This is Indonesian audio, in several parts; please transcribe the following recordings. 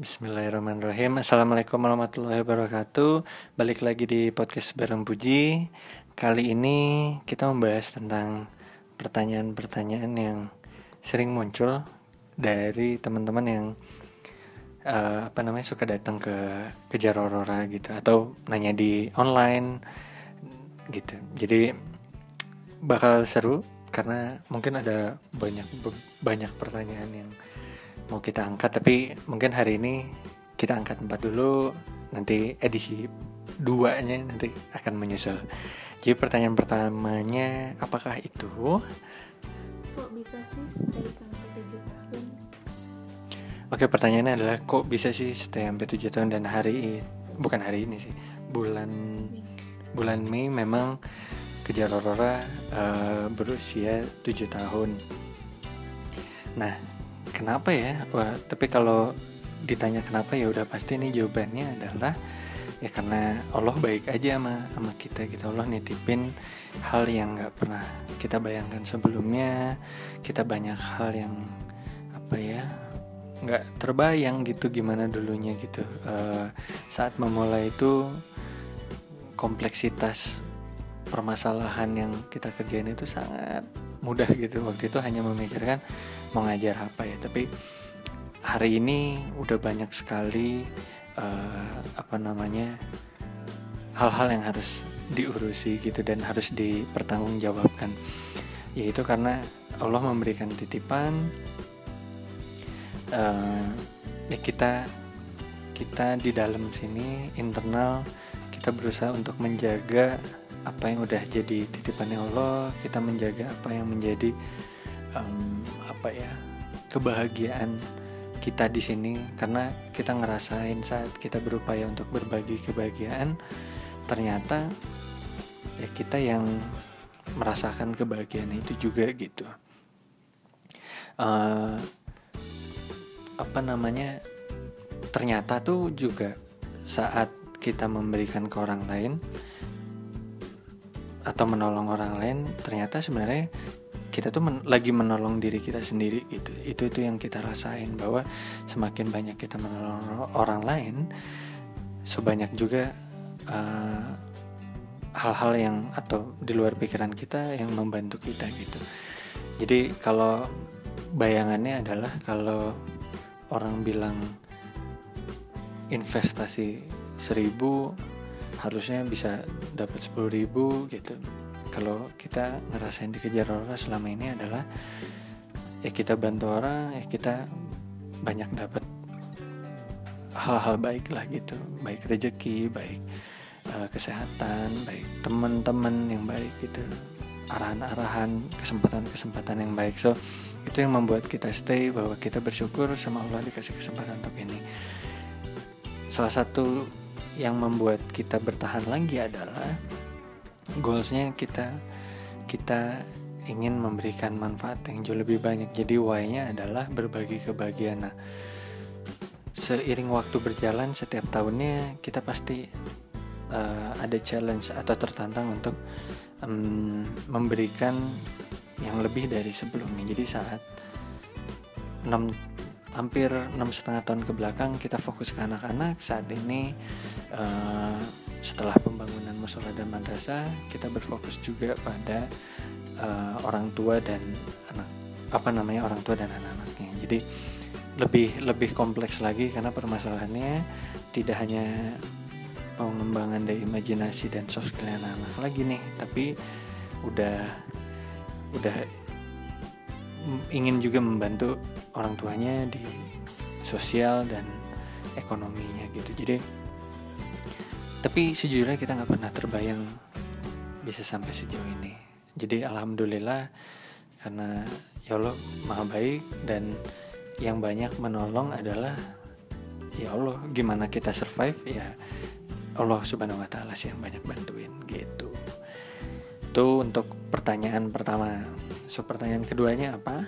Bismillahirrahmanirrahim. Assalamualaikum warahmatullahi wabarakatuh. Balik lagi di podcast bareng Puji. Kali ini kita membahas tentang pertanyaan-pertanyaan yang sering muncul Dari teman-teman yang uh, apa namanya suka datang ke kejar aurora gitu Atau nanya di online gitu. Jadi bakal seru karena mungkin ada banyak banyak pertanyaan yang mau kita angkat tapi mungkin hari ini kita angkat empat dulu. Nanti edisi duanya nanti akan menyusul. Jadi pertanyaan pertamanya apakah itu? Kok bisa sih stay sampai tujuh tahun? Oke pertanyaannya adalah kok bisa sih stay sampai tujuh tahun? Dan hari bukan hari ini sih bulan bulan Mei memang kejar Aurora uh, berusia tujuh tahun. Nah kenapa ya? Wah tapi kalau ditanya kenapa ya udah pasti nih jawabannya adalah ya karena Allah baik aja sama sama kita gitu. Allah nitipin hal yang nggak pernah kita bayangkan sebelumnya. Kita banyak hal yang apa ya nggak terbayang gitu gimana dulunya gitu. Uh, saat memulai itu kompleksitas permasalahan yang kita kerjain itu sangat mudah gitu. Waktu itu hanya memikirkan mau ngajar apa ya. Tapi hari ini udah banyak sekali uh, apa namanya hal-hal yang harus diurusi gitu dan harus dipertanggungjawabkan. Yaitu karena Allah memberikan titipan uh, ya kita kita di dalam sini internal kita berusaha untuk menjaga apa yang udah jadi titipannya Allah kita menjaga apa yang menjadi um, apa ya kebahagiaan kita di sini. Karena kita ngerasain saat kita berupaya untuk berbagi kebahagiaan ternyata ya kita yang merasakan kebahagiaan itu juga gitu. Uh, apa namanya ternyata tuh juga saat kita memberikan ke orang lain atau menolong orang lain ternyata sebenarnya kita tuh men lagi menolong diri kita sendiri gitu. Itu itu yang kita rasain bahwa semakin banyak kita menolong orang lain sebanyak juga eh, hal-hal uh, yang atau di luar pikiran kita yang membantu kita gitu. Jadi kalau bayangannya adalah kalau orang bilang investasi seribu harusnya bisa dapat sepuluh ribu gitu kalau kita ngerasain dikejar orang selama ini adalah ya kita bantu orang ya kita banyak dapat hal-hal baik lah gitu. Baik rezeki baik uh, kesehatan baik teman-teman yang baik gitu. Arahan-arahan kesempatan-kesempatan yang baik. So itu yang membuat kita stay bahwa kita bersyukur sama Allah dikasih kesempatan untuk ini. Salah satu yang membuat kita bertahan lagi adalah goalsnya kita kita ingin memberikan manfaat yang jauh lebih banyak. Jadi why-nya adalah berbagi kebahagiaan. Nah seiring waktu berjalan setiap tahunnya kita pasti uh, ada challenge atau tertantang untuk um, memberikan yang lebih dari sebelumnya. Jadi saat 6 hampir enam setengah tahun ke belakang kita fokus ke anak-anak. Saat ini uh, setelah pembangunan musola dan madrasah kita berfokus juga pada uh, orang tua dan anak apa namanya orang tua dan anak-anaknya. Jadi lebih lebih kompleks lagi karena permasalahannya tidak hanya pengembangan dari imajinasi dan soft skill anak-anak lagi nih tapi udah udah ingin juga membantu orang tuanya di sosial dan ekonominya gitu. Jadi tapi sejujurnya kita nggak pernah terbayang bisa sampai sejauh ini. Jadi alhamdulillah karena ya Allah maha baik dan yang banyak menolong adalah ya Allah gimana kita survive ya Allah subhanahu wa ta'ala sih yang banyak bantuin gitu. Itu untuk pertanyaan pertama. So pertanyaan keduanya apa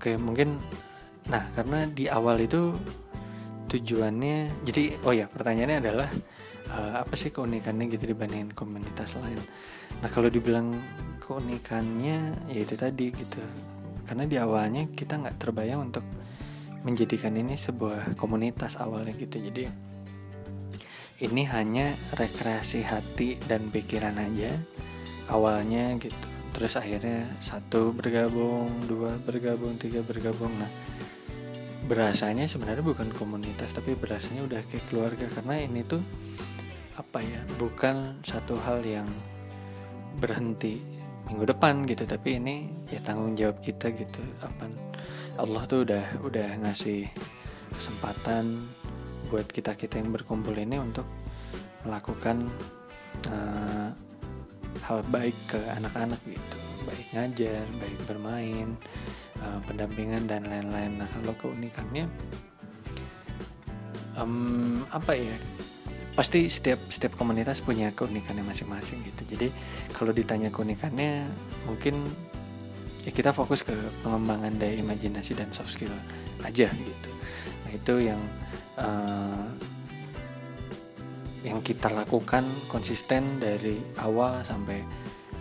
Oke mungkin nah karena di awal itu tujuannya jadi oh ya pertanyaannya adalah uh, apa sih keunikannya gitu dibandingin komunitas lain? Nah kalau dibilang keunikannya ya itu tadi gitu. Karena di awalnya kita nggak terbayang untuk menjadikan ini sebuah komunitas awalnya gitu. Jadi ini hanya rekreasi hati dan pikiran aja awalnya gitu terus akhirnya satu bergabung dua bergabung tiga bergabung. Nah berasanya sebenarnya bukan komunitas tapi berasanya udah kayak keluarga. Karena ini tuh apa ya bukan satu hal yang berhenti minggu depan gitu. Tapi ini ya tanggung jawab kita gitu. Apa Allah tuh udah udah ngasih kesempatan buat kita kita yang berkumpul ini untuk melakukan uh, hal baik ke anak-anak gitu. Baik ngajar baik bermain uh, pendampingan dan lain-lain. Nah kalau keunikannya um, apa ya? Pasti setiap setiap komunitas punya keunikannya masing-masing gitu. Jadi kalau ditanya keunikannya mungkin ya kita fokus ke pengembangan daya imajinasi dan soft skill aja gitu. Nah itu yang uh, yang kita lakukan konsisten dari awal sampai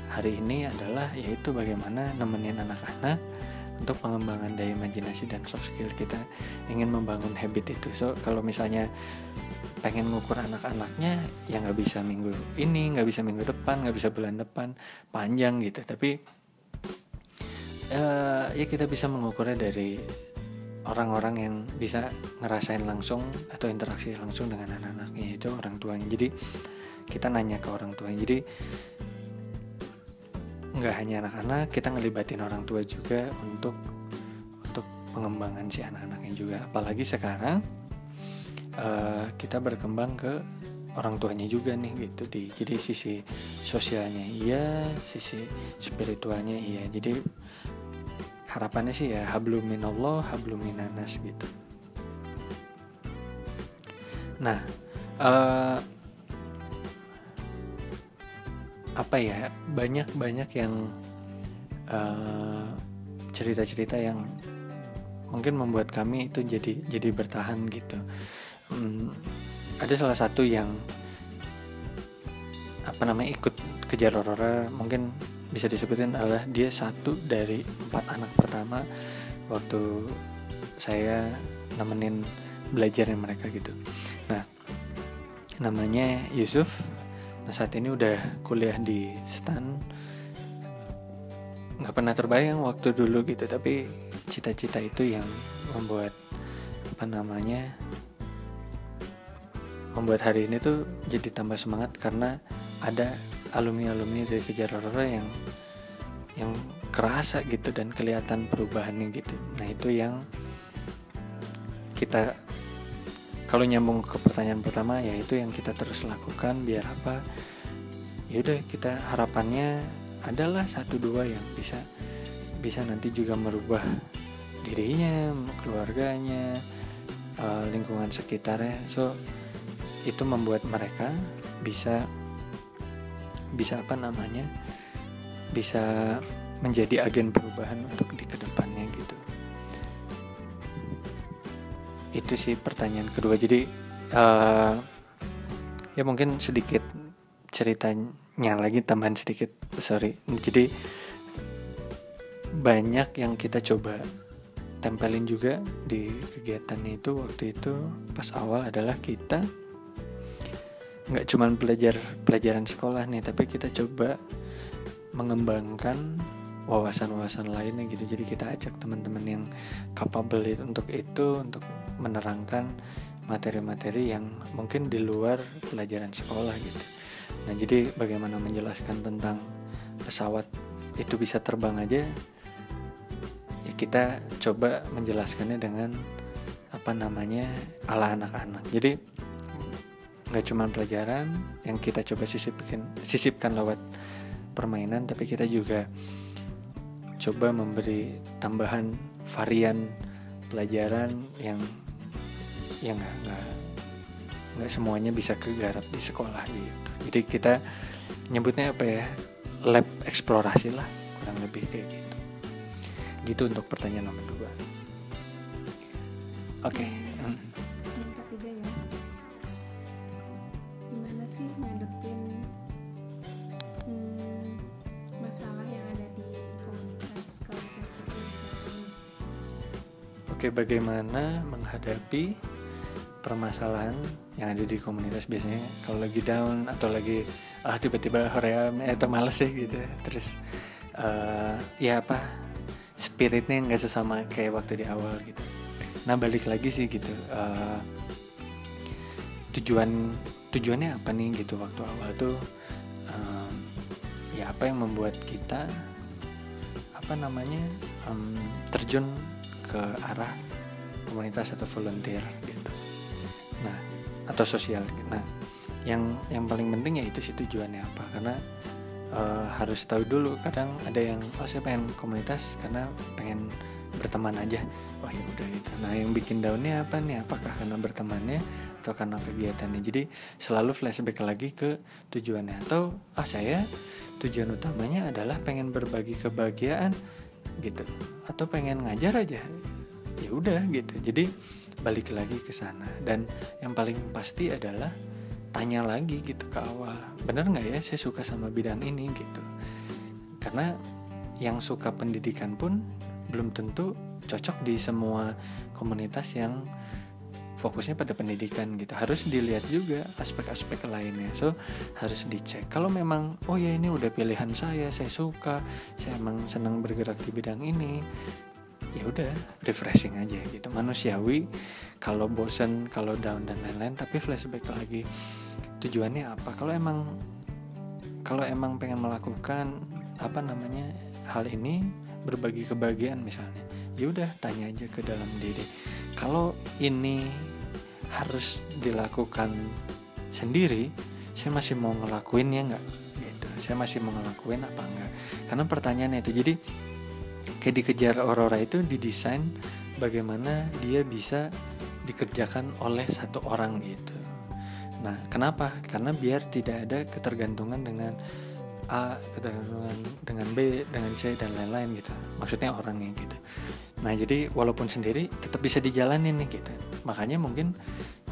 hari ini adalah yaitu bagaimana nemenin anak-anak untuk pengembangan daya imajinasi dan soft skill kita. Ingin membangun habit itu. So kalau misalnya pengen mengukur anak-anaknya ya nggak bisa minggu ini nggak bisa minggu depan nggak bisa bulan depan panjang gitu. Tapi uh, ya kita bisa mengukurnya dari orang-orang yang bisa ngerasain langsung atau interaksi langsung dengan anak-anaknya itu orang tuanya. Jadi kita nanya ke orang tuanya. Jadi nggak hanya anak-anak kita ngelibatin orang tua juga untuk untuk pengembangan si anak-anaknya juga. Apalagi sekarang uh, kita berkembang ke orang tuanya juga nih gitu. Di jadi sisi sosialnya iya sisi spiritualnya iya. Jadi harapannya sih ya hablum minallah hablum minanas gitu. Nah uh, apa ya banyak banyak yang uh, cerita-cerita yang mungkin membuat kami itu jadi jadi bertahan gitu. Hmm, ada salah satu yang apa namanya ikut kejar aurora mungkin bisa disebutin adalah dia satu dari empat anak pertama waktu saya nemenin belajarnya mereka gitu nah namanya Yusuf Nah, saat ini udah kuliah di STAN. Nggak pernah terbayang waktu dulu gitu, tapi cita-cita itu yang membuat apa namanya membuat hari ini tuh jadi tambah semangat karena ada alumni-alumni dari kejar aurora yang yang kerasa gitu dan kelihatan perubahannya gitu. Nah itu yang kita kalau nyambung ke pertanyaan pertama ya itu yang kita terus lakukan biar apa ya udah kita harapannya adalah satu dua yang bisa bisa nanti juga merubah dirinya keluarganya uh, lingkungan sekitarnya so itu membuat mereka bisa bisa apa namanya bisa menjadi agen perubahan untuk di ke depannya gitu. Itu sih pertanyaan kedua. Jadi uh, ya mungkin sedikit ceritanya lagi tambahan sedikit sorry. Jadi banyak yang kita coba tempelin juga di kegiatan itu waktu itu. Pas awal adalah kita nggak cuma belajar pelajaran sekolah nih tapi kita coba mengembangkan wawasan-wawasan lainnya gitu. Jadi kita ajak teman-teman yang capable untuk itu untuk menerangkan materi-materi yang mungkin di luar pelajaran sekolah gitu. Nah jadi bagaimana menjelaskan tentang pesawat itu bisa terbang aja ya kita coba menjelaskannya dengan apa namanya ala anak-anak. Jadi nggak cuma pelajaran yang kita coba sisipkan sisipkan lewat permainan tapi kita juga coba memberi tambahan varian pelajaran yang yang nggak nggak nggak semuanya bisa kegarap di sekolah gitu. Jadi kita nyebutnya apa ya lab eksplorasi lah kurang lebih kayak gitu. Gitu untuk pertanyaan nomor dua. Oke okay. Oke, bagaimana menghadapi permasalahan yang ada di komunitas biasanya kalau lagi down atau lagi ah tiba-tiba hoream eh, atau males ya gitu ya. terus uh, ya apa spiritnya nggak sesama kayak waktu di awal gitu nah balik lagi sih gitu uh, tujuan tujuannya apa nih gitu waktu awal tuh um, ya apa yang membuat kita apa namanya um, terjun ke arah komunitas atau volunteer gitu. Nah atau sosial. Nah yang yang paling penting ya itu sih tujuannya apa. Karena uh, harus tahu dulu kadang ada yang oh saya pengen komunitas karena pengen berteman aja. Wah ya udah itu nah yang bikin daunnya apa nih? Apakah karena bertemannya atau karena kegiatannya? Jadi selalu flashback lagi ke tujuannya. Atau ah saya tujuan utamanya adalah pengen berbagi kebahagiaan gitu. Atau pengen ngajar aja ya udah gitu. Jadi balik lagi ke sana. Dan yang paling pasti adalah tanya lagi gitu ke awal. Bener nggak ya? Saya suka sama bidang ini gitu. Karena yang suka pendidikan pun belum tentu cocok di semua komunitas yang fokusnya pada pendidikan gitu. Harus dilihat juga aspek-aspek lainnya. So harus dicek. Kalau memang oh ya ini udah pilihan saya saya suka saya emang senang bergerak di bidang ini ya udah refreshing aja gitu. Manusiawi kalau bosen kalau down dan lain-lain tapi flashback lagi. Tujuannya apa? Kalau emang kalau emang pengen melakukan apa namanya hal ini berbagi kebahagiaan misalnya ya udah tanya aja ke dalam diri. Kalau ini harus dilakukan sendiri saya masih mau ngelakuinnya nggak? Gitu. Saya masih mau ngelakuin apa enggak karena pertanyaannya itu jadi kayak dikejar Aurora itu didesain bagaimana dia bisa dikerjakan oleh satu orang gitu. Nah, kenapa? Karena biar tidak ada ketergantungan dengan A, ketergantungan dengan B, dengan C dan lain-lain gitu. Maksudnya orangnya gitu. Nah, jadi walaupun sendiri tetap bisa dijalanin nih gitu. Makanya mungkin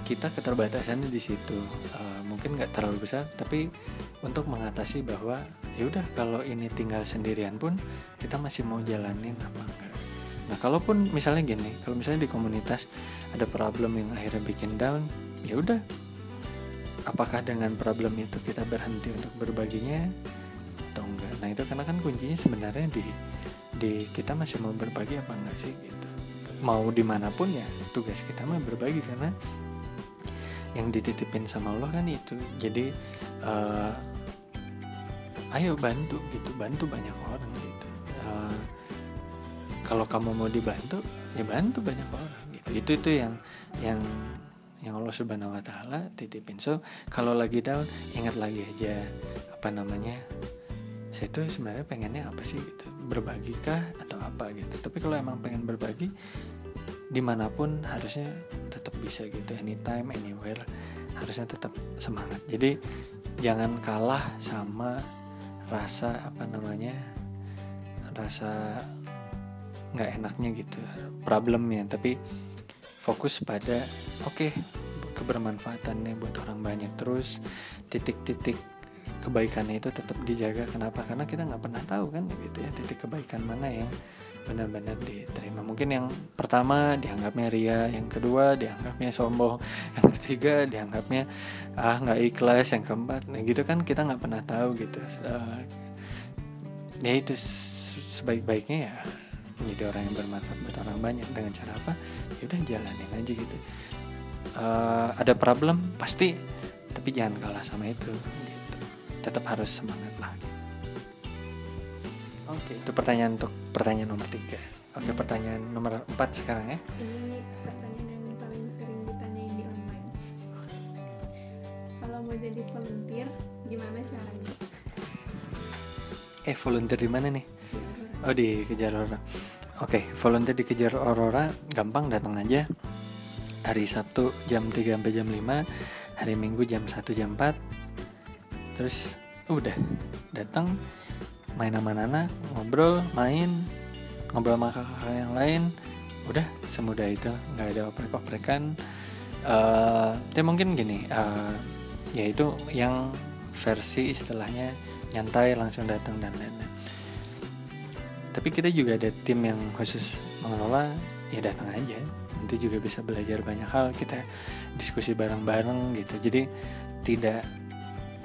kita keterbatasannya di situ. Uh, mungkin nggak terlalu besar, tapi untuk mengatasi bahwa ya udah kalau ini tinggal sendirian pun kita masih mau jalanin apa enggak? Nah kalaupun misalnya gini kalau misalnya di komunitas ada problem yang akhirnya bikin down ya udah. Apakah dengan problem itu kita berhenti untuk berbaginya atau enggak? Nah itu karena kan kuncinya sebenarnya di di kita masih mau berbagi apa enggak sih gitu. Mau di mana pun ya tugas kita mah berbagi karena yang dititipin sama Allah kan itu. Jadi uh, ayo bantu gitu bantu banyak orang gitu. Uh, kalau kamu mau dibantu ya bantu banyak orang gitu. Itu itu yang yang yang Allah Subhanahu Wa Taala titipin. So kalau lagi down ingat lagi aja apa namanya saya tuh sebenarnya pengennya apa sih gitu? Berbagi kah atau apa gitu? Tapi kalau emang pengen berbagi di mana pun harusnya tetap bisa gitu. Anytime anywhere harusnya tetap semangat. Jadi jangan kalah sama rasa apa namanya rasa nggak enaknya gitu problemnya. Tapi fokus pada oke okay, kebermanfaatannya buat orang banyak. Terus titik-titik kebaikannya itu tetap dijaga. Kenapa? Karena kita nggak pernah tahu kan gitu ya titik kebaikan mana yang benar-benar diterima. Mungkin yang pertama dianggapnya ria yang kedua dianggapnya sombong yang ketiga dianggapnya ah nggak ikhlas yang keempat. Nah gitu kan kita nggak pernah tahu gitu. Uh, ya itu sebaik-baiknya ya menjadi orang yang bermanfaat buat orang banyak. Dengan cara apa? Ya udah jalanin aja gitu. Uh, ada problem? Pasti. Tapi jangan kalah sama itu. Tetap harus semangat lah Oke, okay, itu pertanyaan untuk pertanyaan nomor tiga. Oke, okay, pertanyaan nomor empat sekarang ya. Ini pertanyaan yang paling sering ditanyain di online. Kalau mau jadi volunteer, gimana caranya? Eh, volunteer di mana nih? Oh, di Kejar Aurora. Oke, okay, volunteer di Kejar Aurora gampang datang aja. Hari Sabtu jam 3 sampai jam 5, hari Minggu jam 1 jam 4. Terus udah datang main sama anak ngobrol main ngobrol sama kakak yang lain. Udah semudah itu nggak ada oprek-oprekan. Uh, ya mungkin gini uh, ya itu yang versi istilahnya nyantai langsung datang dan lain-lain. Tapi kita juga ada tim yang khusus mengelola ya datang aja. Nanti juga bisa belajar banyak hal kita diskusi bareng-bareng gitu. Jadi tidak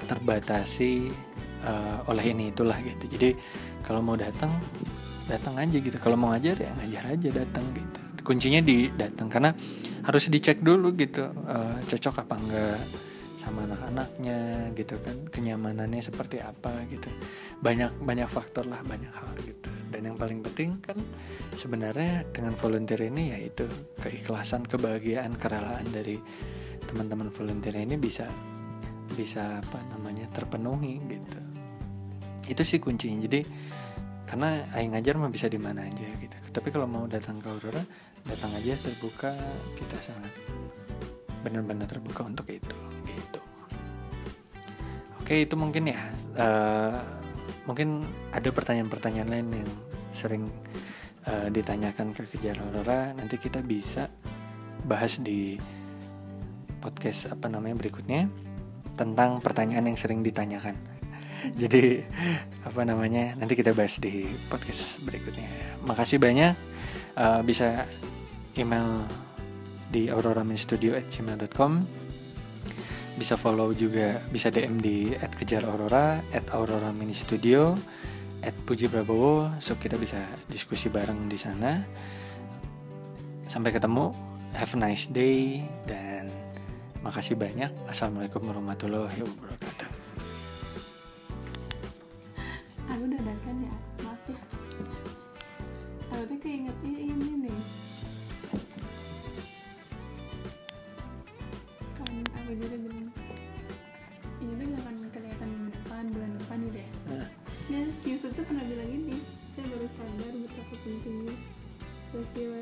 terbatasi uh, oleh ini itulah gitu. Jadi kalau mau datang datang aja gitu. Kalau mau ngajar ya ngajar aja datang gitu. Kuncinya di datang karena harus dicek dulu gitu uh, cocok apa enggak sama anak-anaknya gitu kan kenyamanannya seperti apa gitu. Banyak banyak faktor lah banyak hal gitu. Dan yang paling penting kan sebenarnya dengan volunteer ini yaitu keikhlasan kebahagiaan kerelaan dari teman-teman volunteer ini bisa bisa apa namanya terpenuhi gitu. Itu sih kuncinya. Jadi karena aing ngajar mah bisa di mana aja gitu. Tapi kalau mau datang ke Aurora datang aja terbuka kita sangat benar-benar terbuka untuk itu gitu. Oke itu mungkin ya. Uh, mungkin ada pertanyaan-pertanyaan lain yang sering uh, ditanyakan ke kejar aurora. Nanti kita bisa bahas di podcast apa namanya berikutnya tentang pertanyaan yang sering ditanyakan. Jadi apa namanya nanti kita bahas di podcast berikutnya makasih banyak. Uh, bisa email di auroraminstudio@gmail.com bisa follow juga bisa DM di @kejar_aurora @aurora_mini_studio @puji prabowo. So kita bisa diskusi bareng di sana. Sampai ketemu. Have a nice day dan makasih banyak. Assalamualaikum warahmatullahi wabarakatuh. Aku dadakan ya. Maaf ya. Aku tuh keingetnya ini nih. Kan aku jadi bilang ini tuh gak akan kelihatan minggu depan bulan depan gitu ya Nah. si Yusuf tuh pernah bilang ini. Saya baru sadar betapa pentingnya peristiwa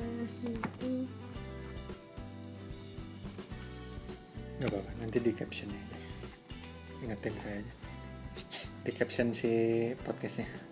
nggak apa-apa nanti di captionnya. Aja ingetin saya aja. Di caption si podcastnya